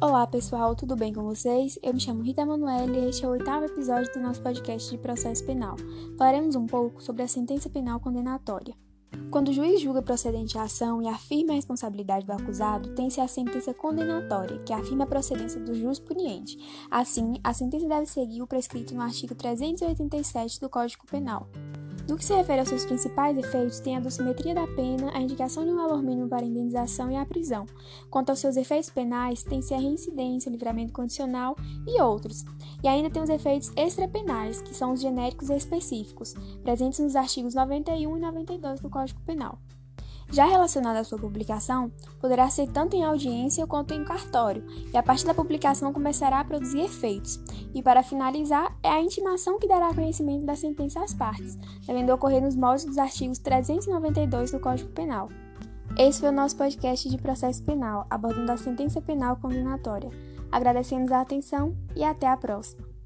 Olá pessoal, tudo bem com vocês? Eu me chamo Rita Emanuele e este é o oitavo episódio do nosso podcast de processo penal. Falaremos um pouco sobre a sentença penal condenatória. Quando o juiz julga procedente a ação e afirma a responsabilidade do acusado, tem-se a sentença condenatória, que afirma a procedência do juiz puniente. Assim, a sentença deve seguir o prescrito no artigo 387 do Código Penal. No que se refere aos seus principais efeitos, tem a dosimetria da pena, a indicação de um valor mínimo para a indenização e a prisão. Quanto aos seus efeitos penais, tem-se a reincidência, o livramento condicional e outros. E ainda tem os efeitos extrapenais, que são os genéricos e específicos, presentes nos artigos 91 e 92 do Código Penal. Já relacionada à sua publicação, poderá ser tanto em audiência quanto em cartório, e a partir da publicação começará a produzir efeitos. E para finalizar, é a intimação que dará conhecimento da sentença às partes, devendo ocorrer nos moldes dos artigos 392 do Código Penal. Esse foi o nosso podcast de processo penal, abordando a sentença penal condenatória. Agradecemos a atenção e até a próxima.